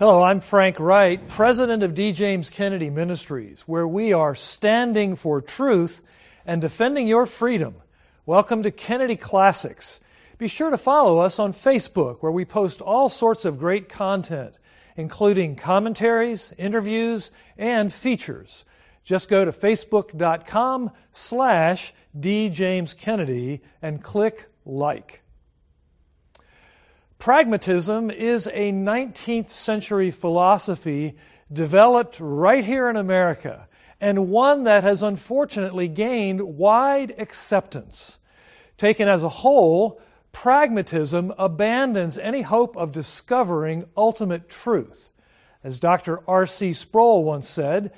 Hello, I'm Frank Wright, president of D. James Kennedy Ministries, where we are standing for truth and defending your freedom. Welcome to Kennedy Classics. Be sure to follow us on Facebook, where we post all sorts of great content, including commentaries, interviews, and features. Just go to facebook.com slash djameskennedy and click like. Pragmatism is a 19th century philosophy developed right here in America and one that has unfortunately gained wide acceptance. Taken as a whole, pragmatism abandons any hope of discovering ultimate truth. As Dr. R.C. Sproul once said,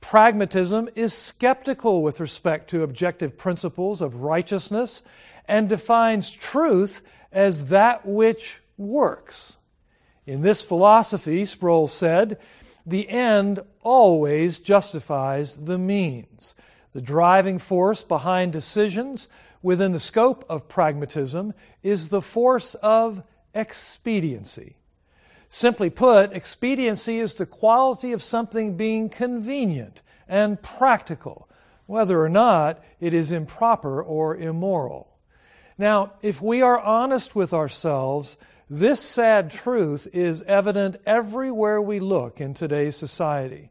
pragmatism is skeptical with respect to objective principles of righteousness and defines truth as that which works. In this philosophy, Sproul said, the end always justifies the means. The driving force behind decisions within the scope of pragmatism is the force of expediency. Simply put, expediency is the quality of something being convenient and practical, whether or not it is improper or immoral. Now, if we are honest with ourselves, this sad truth is evident everywhere we look in today's society.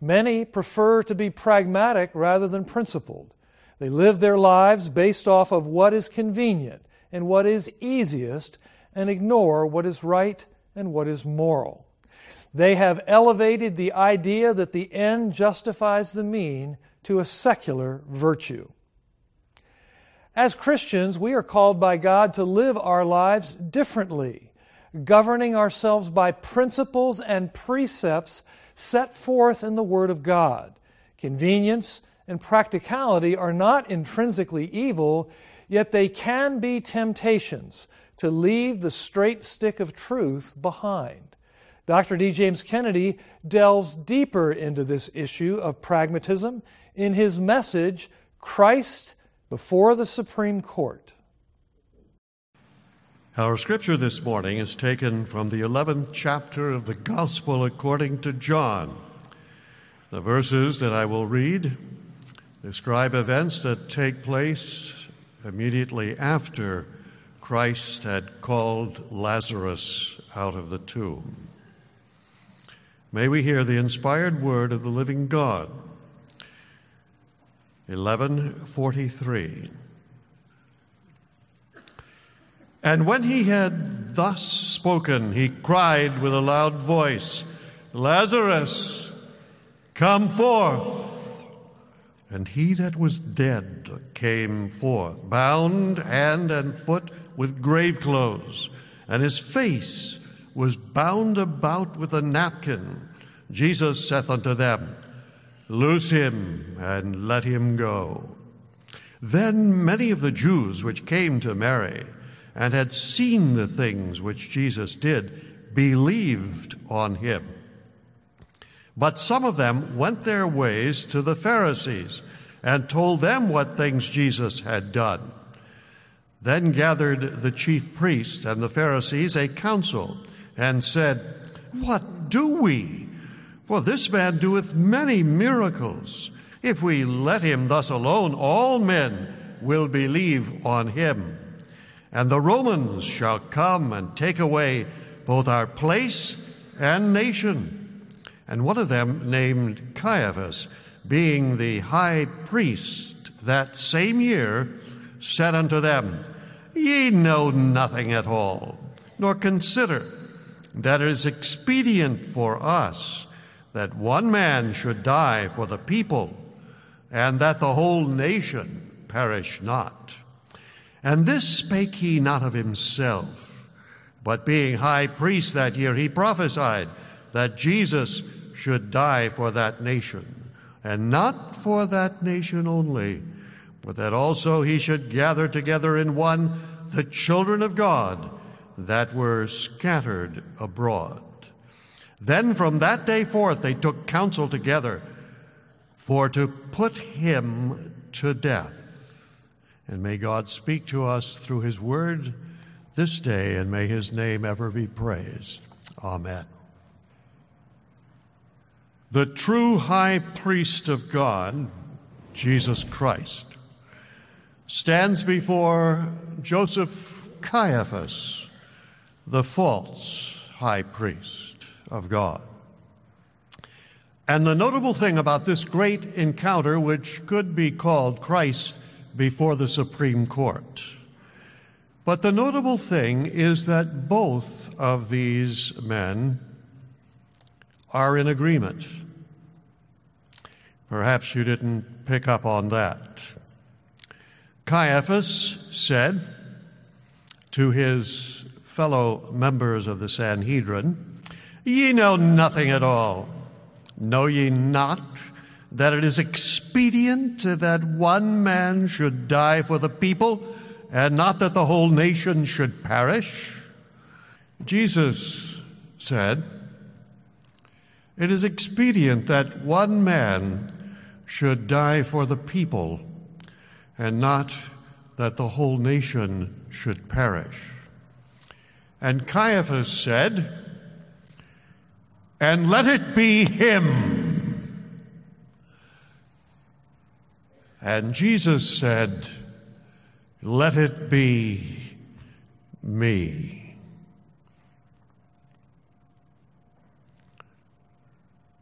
Many prefer to be pragmatic rather than principled. They live their lives based off of what is convenient and what is easiest and ignore what is right and what is moral. They have elevated the idea that the end justifies the mean to a secular virtue. As Christians, we are called by God to live our lives differently, governing ourselves by principles and precepts set forth in the Word of God. Convenience and practicality are not intrinsically evil, yet they can be temptations to leave the straight stick of truth behind. Dr. D. James Kennedy delves deeper into this issue of pragmatism in his message, Christ before the Supreme Court. Our scripture this morning is taken from the 11th chapter of the Gospel according to John. The verses that I will read describe events that take place immediately after Christ had called Lazarus out of the tomb. May we hear the inspired word of the living God. 1143. And when he had thus spoken, he cried with a loud voice, Lazarus, come forth. And he that was dead came forth, bound hand and foot with grave clothes, and his face was bound about with a napkin. Jesus saith unto them, Loose him and let him go. Then many of the Jews which came to Mary and had seen the things which Jesus did believed on him. But some of them went their ways to the Pharisees and told them what things Jesus had done. Then gathered the chief priests and the Pharisees a council and said, What do we? For this man doeth many miracles. If we let him thus alone, all men will believe on him. And the Romans shall come and take away both our place and nation. And one of them, named Caiaphas, being the high priest that same year, said unto them, Ye know nothing at all, nor consider that it is expedient for us that one man should die for the people, and that the whole nation perish not. And this spake he not of himself, but being high priest that year, he prophesied, that Jesus should die for that nation, and not for that nation only, but that also he should gather together in one the children of God that were scattered abroad. Then from that day forth they took counsel together for to put him to death. And may God speak to us through his word this day, and may his name ever be praised. Amen. The true high priest of God, Jesus Christ, stands before Joseph Caiaphas, the false high priest of God. And the notable thing about this great encounter, which could be called Christ before the Supreme Court, but the notable thing is that both of these men are in agreement. Perhaps you didn't pick up on that. Caiaphas said to his fellow members of the Sanhedrin, Ye know nothing at all. Know ye not that it is expedient that one man should die for the people, and not that the whole nation should perish? Jesus said, It is expedient that one man should die for the people, and not that the whole nation should perish. And Caiaphas said, And let it be him. And Jesus said, Let it be me.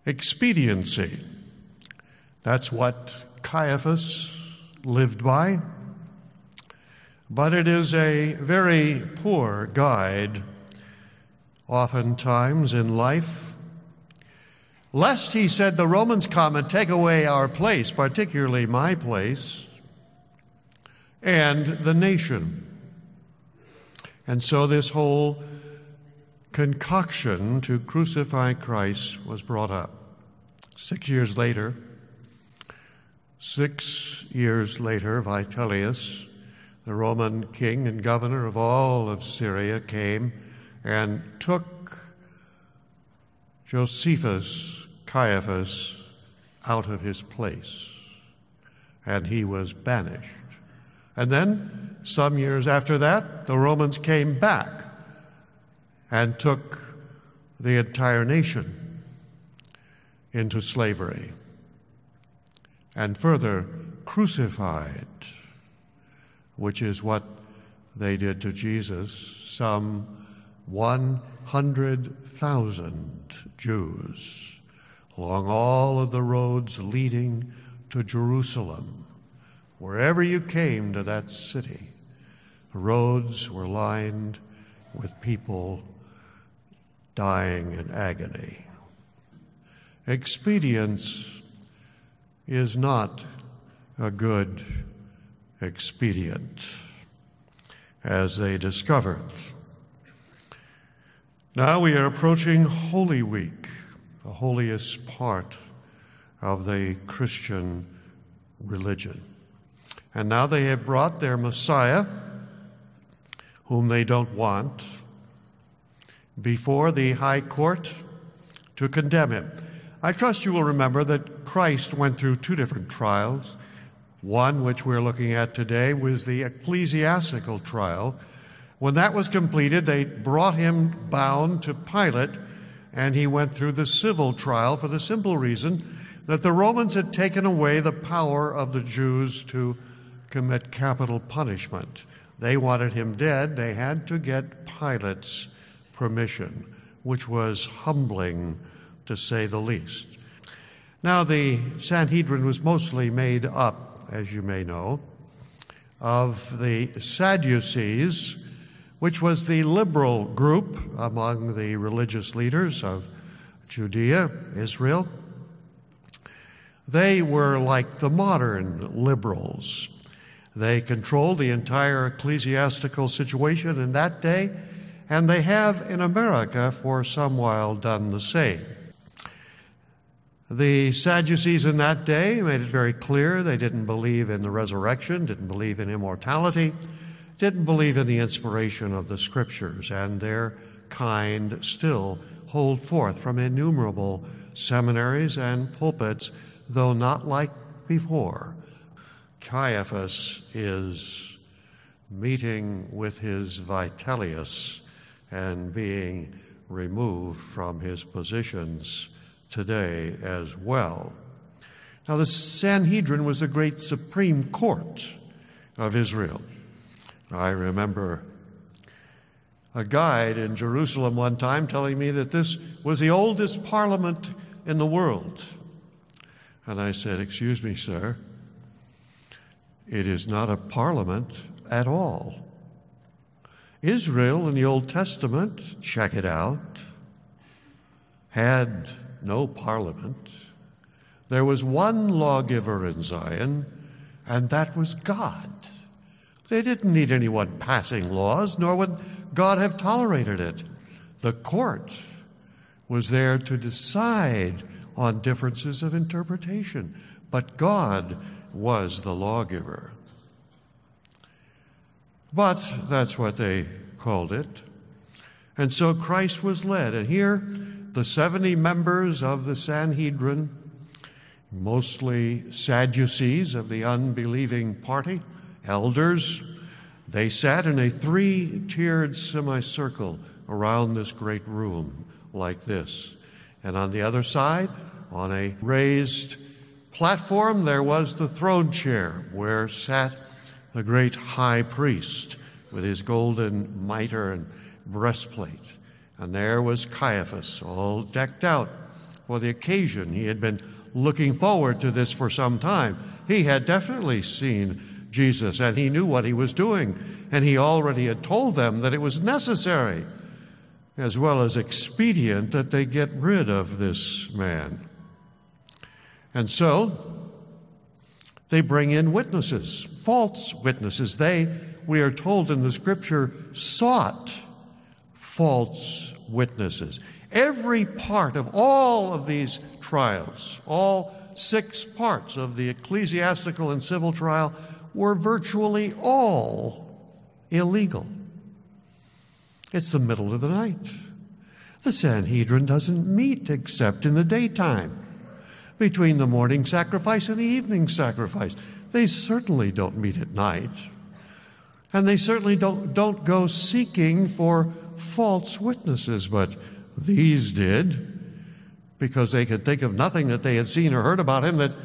Expediency. That's what Caiaphas lived by. But it is a very poor guide, oftentimes in life. Lest, he said, the Romans come and take away our place, particularly my place, and the nation. And so this whole concoction to crucify Christ was brought up. Six years later, six years later, Vitellius, the Roman king and governor of all of Syria, came and took Josephus Caiaphas out of his place, and he was banished. And then, some years after that, the Romans came back and took the entire nation into slavery and further crucified, which is what they did to Jesus. Some 100,000 Jews along all of the roads leading to Jerusalem. Wherever you came to that city, the roads were lined with people dying in agony. Expedience is not a good expedient, as they discovered. Now we are approaching Holy Week, the holiest part of the Christian religion. And now they have brought their Messiah, whom they don't want, before the high court to condemn him. I trust you will remember that Christ went through two different trials. One, which we're looking at today, was the ecclesiastical trial. When that was completed, they brought him bound to Pilate, and he went through the civil trial for the simple reason that the Romans had taken away the power of the Jews to commit capital punishment. They wanted him dead. They had to get Pilate's permission, which was humbling to say the least. Now, the Sanhedrin was mostly made up, as you may know, of the Sadducees, which was the liberal group among the religious leaders of Judea, Israel. They were like the modern liberals. They controlled the entire ecclesiastical situation in that day, and they have in America for some while done the same. The Sadducees in that day made it very clear they didn't believe in the resurrection, didn't believe in immortality, didn't believe in the inspiration of the scriptures, and their kind still hold forth from innumerable seminaries and pulpits, though not like before. Caiaphas is meeting with his Vitellius and being removed from his positions today as well. Now, the Sanhedrin was the great supreme court of Israel. I remember a guide in Jerusalem one time telling me that this was the oldest parliament in the world. And I said, Excuse me, sir, it is not a parliament at all. Israel in the Old Testament, check it out, had no parliament. There was one lawgiver in Zion, and that was God. They didn't need anyone passing laws, nor would God have tolerated it. The court was there to decide on differences of interpretation, but God was the lawgiver. But that's what they called it. And so Christ was led. And here, the 70 members of the Sanhedrin, mostly Sadducees of the unbelieving party, elders, they sat in a three tiered semicircle around this great room like this. And on the other side, on a raised platform, there was the throne chair where sat the great high priest with his golden mitre and breastplate. And there was Caiaphas, all decked out for the occasion. He had been looking forward to this for some time. He had definitely seen Jesus and he knew what he was doing. And he already had told them that it was necessary, as well as expedient, that they get rid of this man. And so, they bring in witnesses, false witnesses. They, we are told in the scripture, sought false witnesses. Every part of all of these trials, all six parts of the ecclesiastical and civil trial, were virtually all illegal. It's the middle of the night. The Sanhedrin doesn't meet except in the daytime between the morning sacrifice and the evening sacrifice. They certainly don't meet at night. And they certainly don't, don't go seeking for false witnesses, but these did because they could think of nothing that they had seen or heard about him that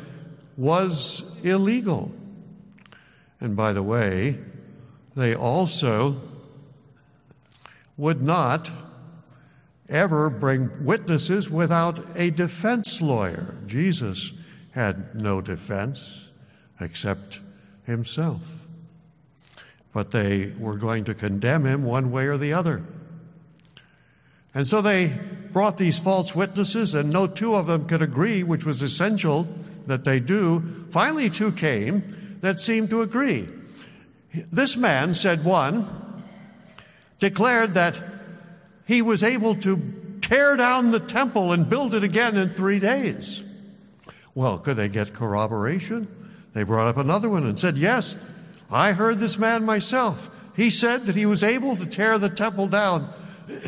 was illegal. And by the way, they also would not ever bring witnesses without a defense lawyer. Jesus had no defense except himself. But they were going to condemn him one way or the other. And so they brought these false witnesses, and no two of them could agree, which was essential that they do. Finally, two came that seemed to agree. This man, said one, declared that he was able to tear down the temple and build it again in three days. Well, could they get corroboration? They brought up another one and said, Yes, I heard this man myself. He said that he was able to tear the temple down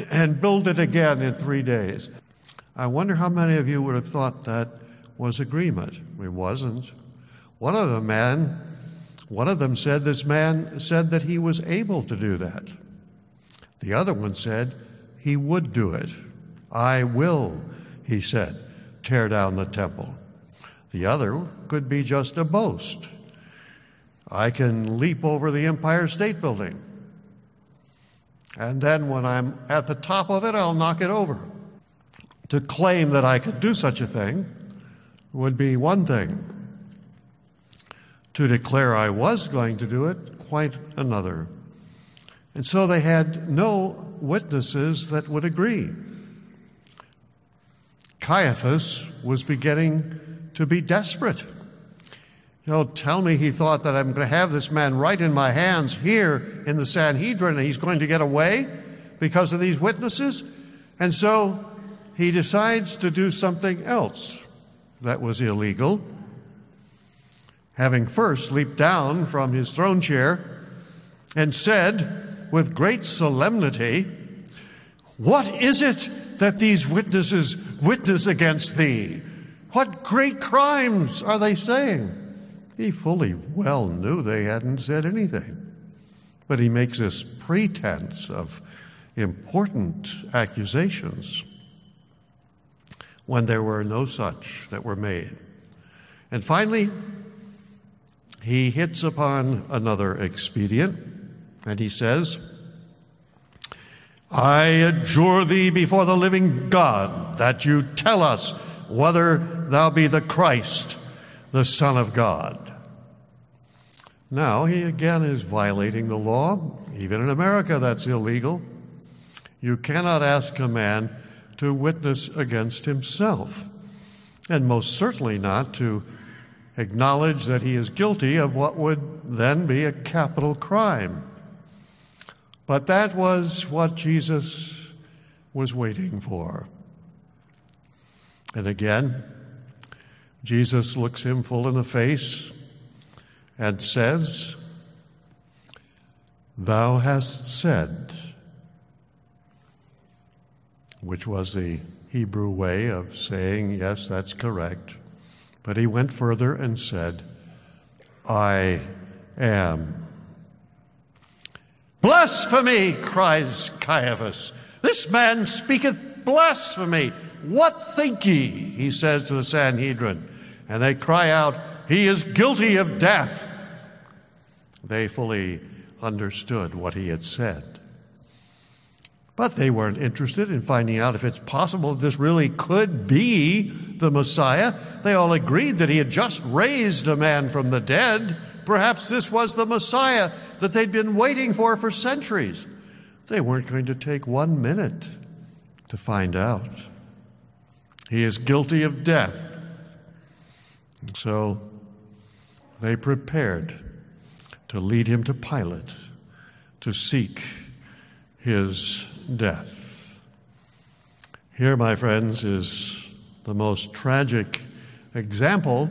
and build it again in three days. I wonder how many of you would have thought that was agreement. It wasn't. One of them man, one of them said this man said that he was able to do that. The other one said he would do it. I will, he said, tear down the temple. The other could be just a boast. I can leap over the Empire State Building. And then when I'm at the top of it, I'll knock it over. To claim that I could do such a thing would be one thing. To declare I was going to do it, quite another. And so they had no witnesses that would agree. Caiaphas was beginning to be desperate. You know, tell me he thought that I'm going to have this man right in my hands here in the Sanhedrin and he's going to get away. because of these witnesses. And so he decides to do something else that was illegal. Having first leaped down from his throne chair and said with great solemnity, What is it that these witnesses witness against thee? What great crimes are they saying? He fully well knew they hadn't said anything. But he makes this pretense of important accusations when there were no such that were made. And finally, he hits upon another expedient, and he says, I adjure thee before the living God that you tell us whether thou be the Christ, the Son of God. Now, he again is violating the law. Even in America, that's illegal. You cannot ask a man to witness against himself, and most certainly not to acknowledge that he is guilty of what would then be a capital crime. But that was what Jesus was waiting for. And again, Jesus looks him full in the face and says, Thou hast said, which was the Hebrew way of saying, Yes, that's correct. But he went further and said, I am. Blasphemy, cries Caiaphas. This man speaketh blasphemy. What think ye? He says to the Sanhedrin. And they cry out, He is guilty of death. They fully understood what he had said. But they weren't interested in finding out if it's possible this really could be the Messiah. They all agreed that he had just raised a man from the dead. Perhaps this was the Messiah that they'd been waiting for for centuries. They weren't going to take one minute to find out. He is guilty of death. And So they prepared to lead him to Pilate to seek his death. Here, my friends, is the most tragic example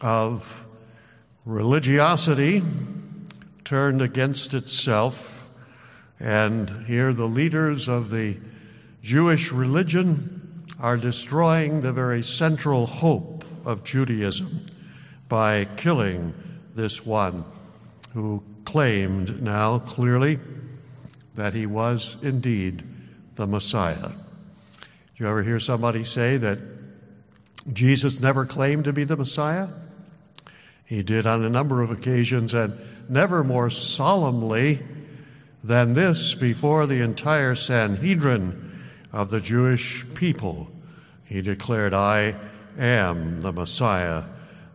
of religiosity turned against itself. And here, the leaders of the Jewish religion are destroying the very central hope of Judaism by killing this one who claimed now clearly that he was indeed the Messiah. Do you ever hear somebody say that Jesus never claimed to be the Messiah? He did on a number of occasions and never more solemnly than this before the entire Sanhedrin of the Jewish people. He declared, I am the Messiah,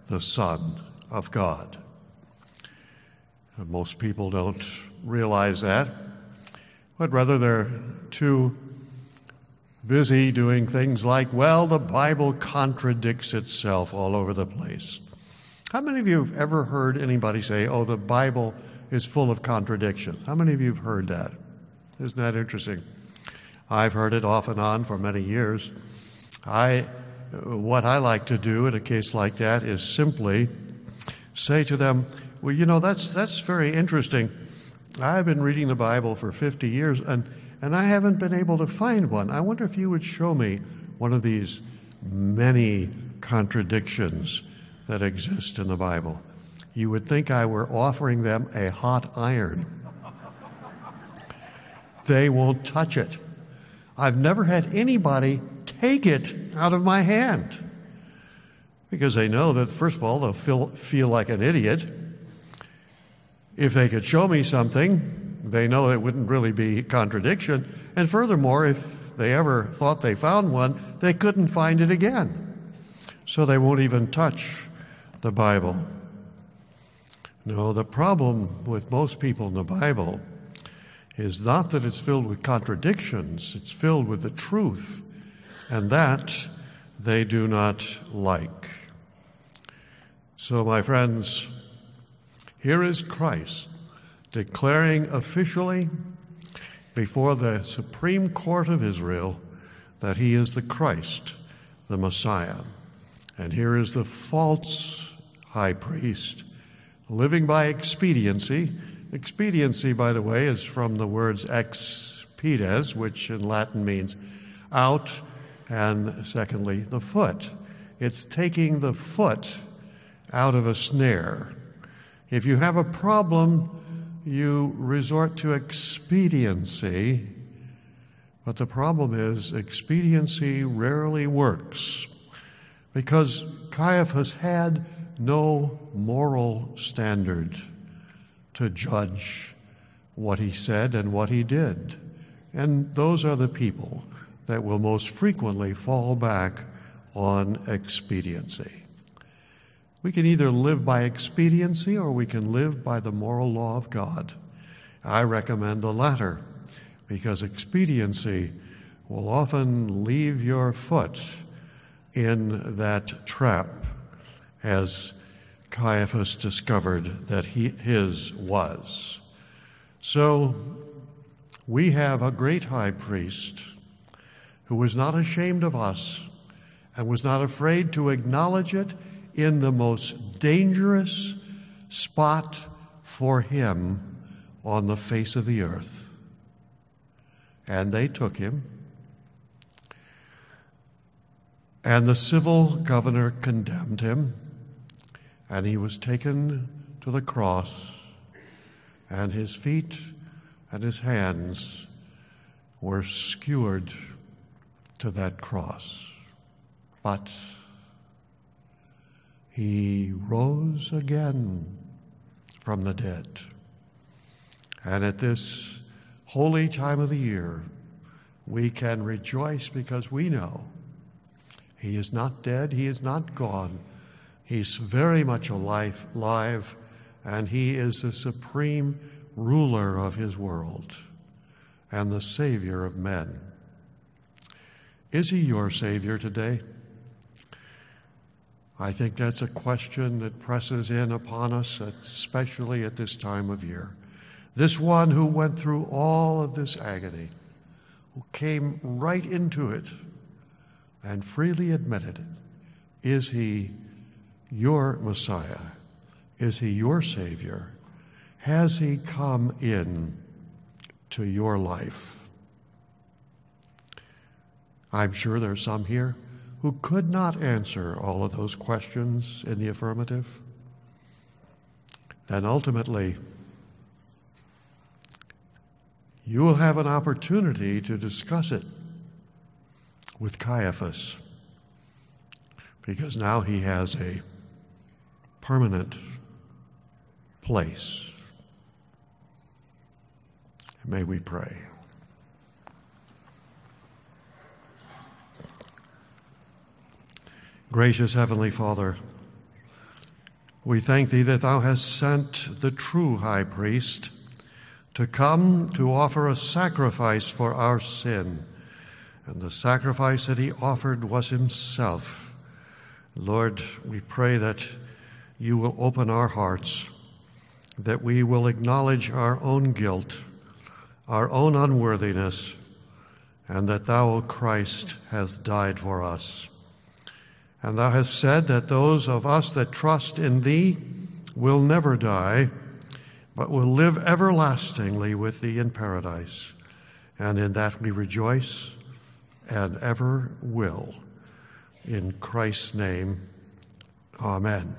the Son of God. Most people don't realize that but rather they're too busy doing things like, well, the Bible contradicts itself all over the place. How many of you have ever heard anybody say, oh, the Bible is full of contradictions? How many of you have heard that? Isn't that interesting? I've heard it off and on for many years. I, what I like to do in a case like that is simply say to them, well, you know, that's, that's very interesting. I've been reading the Bible for 50 years and, and I haven't been able to find one. I wonder if you would show me one of these many contradictions that exist in the Bible. You would think I were offering them a hot iron. they won't touch it. I've never had anybody take it out of my hand because they know that, first of all, they'll feel, feel like an idiot if they could show me something, they know it wouldn't really be contradiction. And furthermore, if they ever thought they found one, they couldn't find it again. So they won't even touch the Bible. No, the problem with most people in the Bible is not that it's filled with contradictions, it's filled with the truth, and that they do not like. So, my friends, here is Christ declaring officially before the Supreme Court of Israel that he is the Christ, the Messiah. And here is the false high priest living by expediency. Expediency, by the way, is from the words expedes, which in Latin means out, and secondly, the foot. It's taking the foot out of a snare. If you have a problem, you resort to expediency, but the problem is expediency rarely works because Caiaphas had no moral standard to judge what he said and what he did. And those are the people that will most frequently fall back on expediency. We can either live by expediency or we can live by the moral law of God. I recommend the latter because expediency will often leave your foot in that trap as Caiaphas discovered that he, his was. So we have a great high priest who was not ashamed of us and was not afraid to acknowledge it in the most dangerous spot for him on the face of the earth. And they took him. And the civil governor condemned him, and he was taken to the cross, and his feet and his hands were skewered to that cross. But he rose again from the dead. And at this holy time of the year, we can rejoice because we know he is not dead, he is not gone. He's very much alive, alive and he is the supreme ruler of his world and the Savior of men. Is he your Savior today? I think that's a question that presses in upon us, especially at this time of year. This one who went through all of this agony, who came right into it and freely admitted it, is he your Messiah? Is he your Savior? Has he come in to your life? I'm sure there's some here who could not answer all of those questions in the affirmative. And ultimately, you will have an opportunity to discuss it with Caiaphas because now he has a permanent place. May we pray. Gracious Heavenly Father, we thank Thee that Thou hast sent the true High Priest to come to offer a sacrifice for our sin. And the sacrifice that He offered was Himself. Lord, we pray that You will open our hearts, that we will acknowledge our own guilt, our own unworthiness, and that Thou, O Christ, hast died for us. And thou hast said that those of us that trust in thee will never die, but will live everlastingly with thee in paradise. And in that we rejoice and ever will. In Christ's name, amen.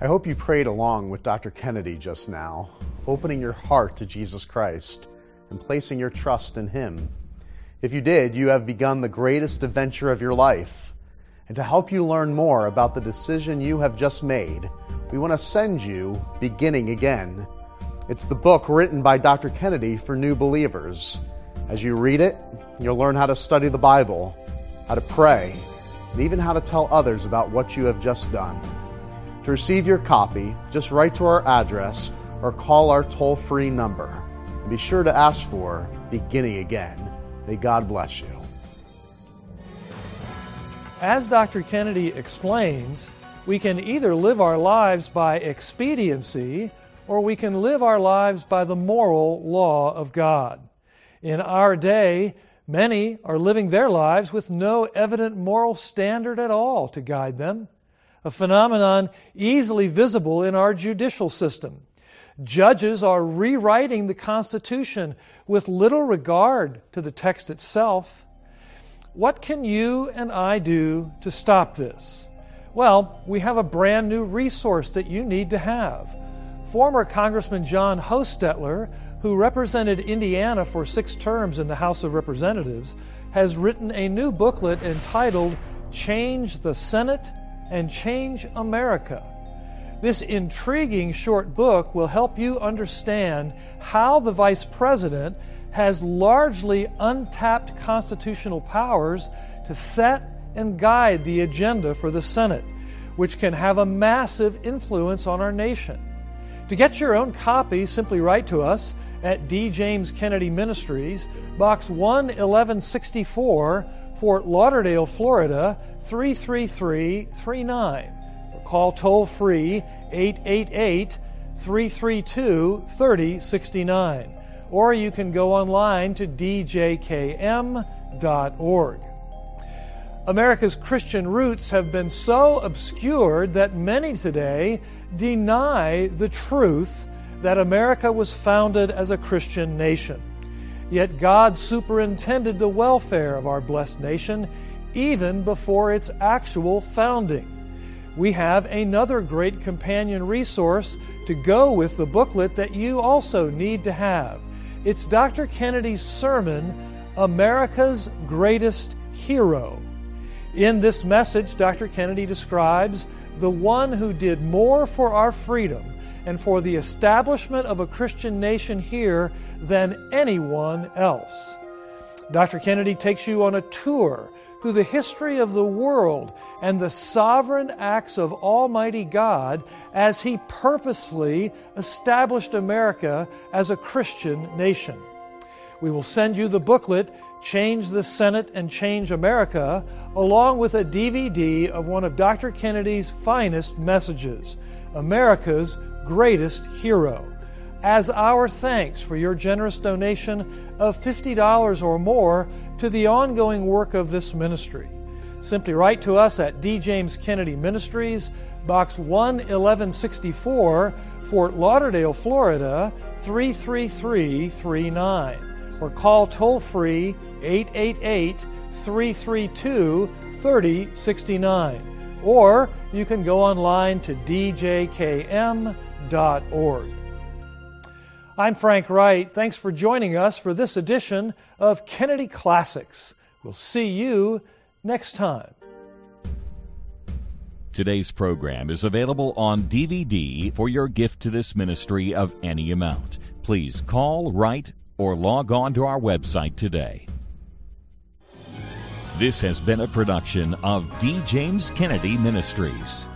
I hope you prayed along with Dr. Kennedy just now, opening your heart to Jesus Christ and placing your trust in Him. If you did, you have begun the greatest adventure of your life. And to help you learn more about the decision you have just made, we want to send you Beginning Again. It's the book written by Dr. Kennedy for new believers. As you read it, you'll learn how to study the Bible, how to pray, and even how to tell others about what you have just done. To receive your copy, just write to our address or call our toll free number. And be sure to ask for Beginning Again. May God bless you. As Dr. Kennedy explains, we can either live our lives by expediency or we can live our lives by the moral law of God. In our day, many are living their lives with no evident moral standard at all to guide them, a phenomenon easily visible in our judicial system. Judges are rewriting the Constitution with little regard to the text itself. What can you and I do to stop this? Well, we have a brand new resource that you need to have. Former Congressman John Hostettler, who represented Indiana for six terms in the House of Representatives, has written a new booklet entitled Change the Senate and Change America. This intriguing short book will help you understand how the Vice President has largely untapped constitutional powers to set and guide the agenda for the Senate, which can have a massive influence on our nation. To get your own copy, simply write to us at D. James Kennedy Ministries, Box 11164, Fort Lauderdale, Florida 33339. Call toll free 888 332 3069. Or you can go online to djkm.org. America's Christian roots have been so obscured that many today deny the truth that America was founded as a Christian nation. Yet God superintended the welfare of our blessed nation even before its actual founding. We have another great companion resource to go with the booklet that you also need to have. It's Dr. Kennedy's sermon, America's Greatest Hero. In this message, Dr. Kennedy describes the one who did more for our freedom and for the establishment of a Christian nation here than anyone else. Dr. Kennedy takes you on a tour through the history of the world and the sovereign acts of Almighty God as He purposely established America as a Christian nation. We will send you the booklet, Change the Senate and Change America, along with a DVD of one of Dr. Kennedy's finest messages, America's Greatest Hero, as our thanks for your generous donation of $50 or more to the ongoing work of this ministry. Simply write to us at D. James Kennedy Ministries, Box 11164, Fort Lauderdale, Florida 33339 or call toll free 888 332 3069. Or you can go online to djkm.org. I'm Frank Wright. Thanks for joining us for this edition of Kennedy Classics. We'll see you next time. Today's program is available on DVD for your gift to this ministry of any amount. Please call, write, or log on to our website today. This has been a production of D. James Kennedy Ministries.